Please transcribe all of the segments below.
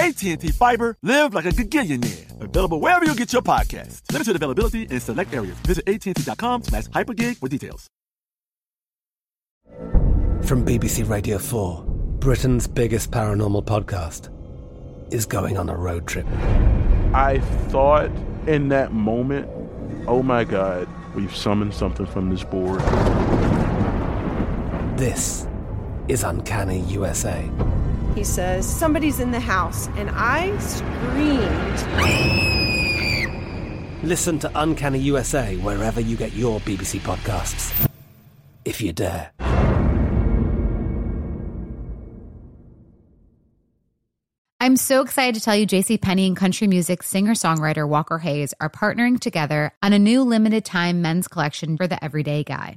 AT&T Fiber, live like a gigillionaire. Available wherever you get your podcast. Limited availability in select areas. Visit AT&T.com slash hypergig for details. From BBC Radio 4, Britain's biggest paranormal podcast is going on a road trip. I thought in that moment, oh my God, we've summoned something from this board. This is Uncanny USA. He says, Somebody's in the house, and I screamed. Listen to Uncanny USA wherever you get your BBC podcasts, if you dare. I'm so excited to tell you JC JCPenney and country music singer-songwriter Walker Hayes are partnering together on a new limited time men's collection for the everyday guy.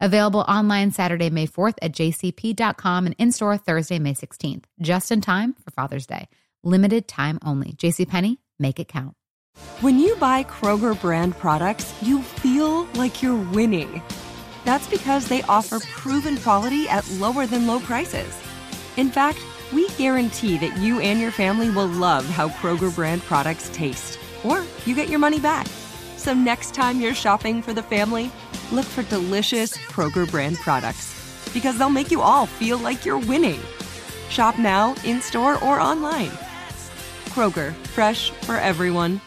Available online Saturday, May 4th at jcp.com and in store Thursday, May 16th, just in time for Father's Day. Limited time only. JCPenney, make it count. When you buy Kroger brand products, you feel like you're winning. That's because they offer proven quality at lower than low prices. In fact, we guarantee that you and your family will love how Kroger brand products taste, or you get your money back. So next time you're shopping for the family, look for delicious Kroger brand products because they'll make you all feel like you're winning. Shop now, in store, or online. Kroger, fresh for everyone.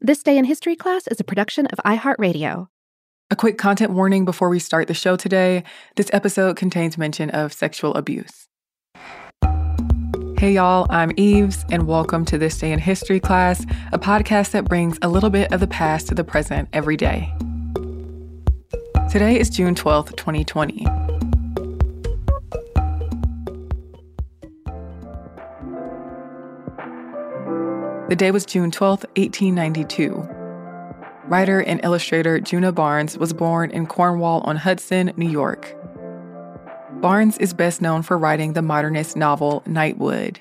This Day in History class is a production of iHeartRadio. A quick content warning before we start the show today this episode contains mention of sexual abuse. Hey y'all, I'm Eves, and welcome to This Day in History class, a podcast that brings a little bit of the past to the present every day. Today is June 12th, 2020. The day was June 12th, 1892. Writer and illustrator Djuna Barnes was born in Cornwall on Hudson, New York. Barnes is best known for writing the modernist novel Nightwood.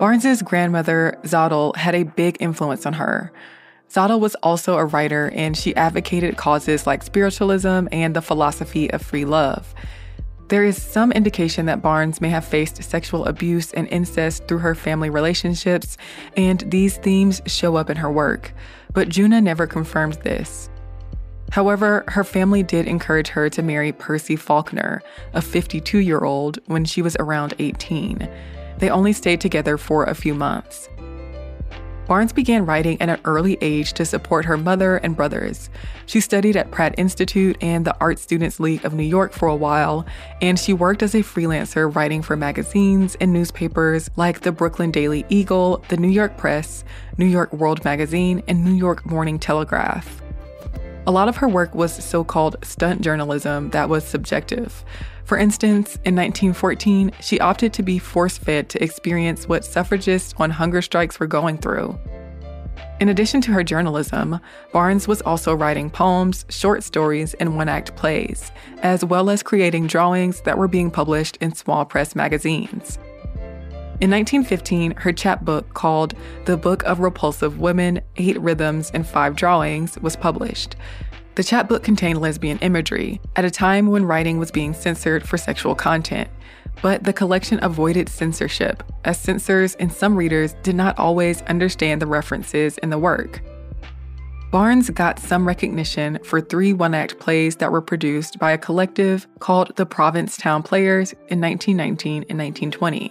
Barnes's grandmother, Zadel, had a big influence on her. Zadel was also a writer and she advocated causes like spiritualism and the philosophy of free love. There is some indication that Barnes may have faced sexual abuse and incest through her family relationships, and these themes show up in her work, but Djuna never confirmed this. However, her family did encourage her to marry Percy Faulkner, a 52 year old, when she was around 18. They only stayed together for a few months. Barnes began writing at an early age to support her mother and brothers. She studied at Pratt Institute and the Art Students League of New York for a while, and she worked as a freelancer writing for magazines and newspapers like the Brooklyn Daily Eagle, the New York Press, New York World Magazine, and New York Morning Telegraph. A lot of her work was so called stunt journalism that was subjective. For instance, in 1914, she opted to be force fed to experience what suffragists on hunger strikes were going through. In addition to her journalism, Barnes was also writing poems, short stories, and one act plays, as well as creating drawings that were being published in small press magazines. In 1915, her chapbook called The Book of Repulsive Women Eight Rhythms and Five Drawings was published. The chapbook contained lesbian imagery at a time when writing was being censored for sexual content. But the collection avoided censorship, as censors and some readers did not always understand the references in the work. Barnes got some recognition for three one act plays that were produced by a collective called the Provincetown Players in 1919 and 1920.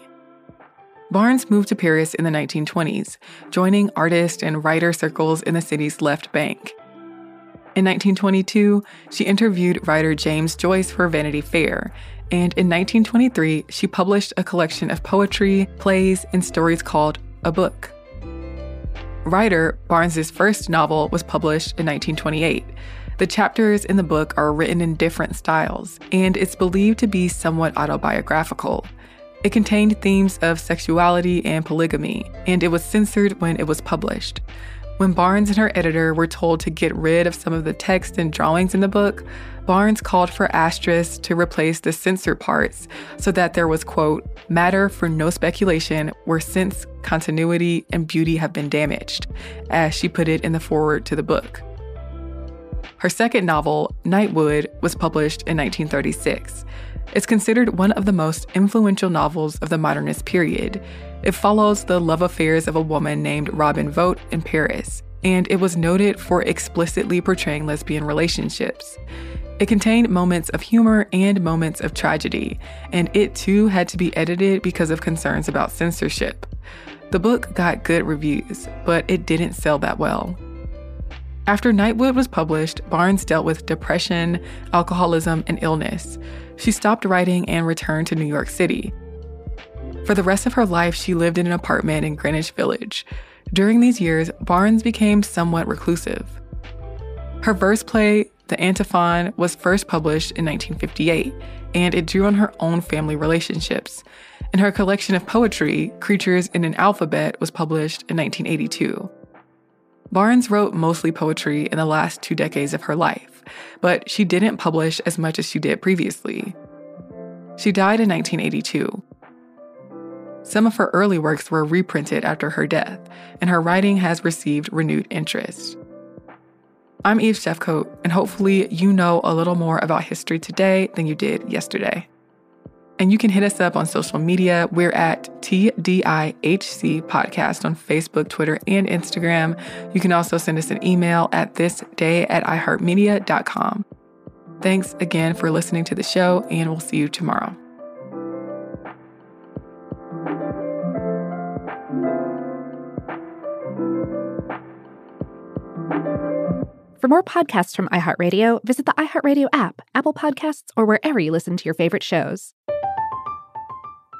Barnes moved to Paris in the 1920s, joining artist and writer circles in the city's left bank. In 1922, she interviewed writer James Joyce for Vanity Fair, and in 1923, she published a collection of poetry, plays, and stories called A Book. Ryder, Barnes's first novel, was published in 1928. The chapters in the book are written in different styles, and it's believed to be somewhat autobiographical. It contained themes of sexuality and polygamy, and it was censored when it was published. When Barnes and her editor were told to get rid of some of the text and drawings in the book, Barnes called for asterisks to replace the censored parts so that there was, quote, matter for no speculation where sense, continuity, and beauty have been damaged, as she put it in the foreword to the book. Her second novel, Nightwood, was published in 1936. It's considered one of the most influential novels of the modernist period. It follows the love affairs of a woman named Robin Vote in Paris, and it was noted for explicitly portraying lesbian relationships. It contained moments of humor and moments of tragedy, and it too had to be edited because of concerns about censorship. The book got good reviews, but it didn't sell that well. After Nightwood was published, Barnes dealt with depression, alcoholism, and illness. She stopped writing and returned to New York City. For the rest of her life, she lived in an apartment in Greenwich Village. During these years, Barnes became somewhat reclusive. Her verse play, The Antiphon, was first published in 1958, and it drew on her own family relationships. And her collection of poetry, Creatures in an Alphabet, was published in 1982. Barnes wrote mostly poetry in the last two decades of her life, but she didn't publish as much as she did previously. She died in 1982. Some of her early works were reprinted after her death, and her writing has received renewed interest. I'm Eve Jeff Coat, and hopefully, you know a little more about history today than you did yesterday. And you can hit us up on social media. We're at TDIHC Podcast on Facebook, Twitter, and Instagram. You can also send us an email at thisday at iHeartMedia.com. Thanks again for listening to the show, and we'll see you tomorrow. For more podcasts from iHeartRadio, visit the iHeartRadio app, Apple Podcasts, or wherever you listen to your favorite shows.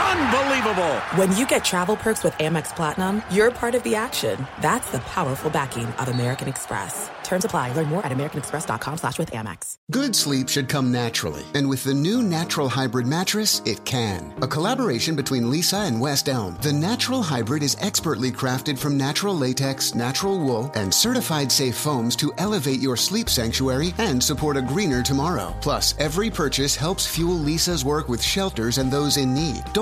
Unbelievable! When you get travel perks with Amex Platinum, you're part of the action. That's the powerful backing of American Express. Terms apply. Learn more at americanexpress.com slash with Amex. Good sleep should come naturally. And with the new Natural Hybrid mattress, it can. A collaboration between Leesa and West Elm, the Natural Hybrid is expertly crafted from natural latex, natural wool, and certified safe foams to elevate your sleep sanctuary and support a greener tomorrow. Plus, every purchase helps fuel Leesa's work with shelters and those in need.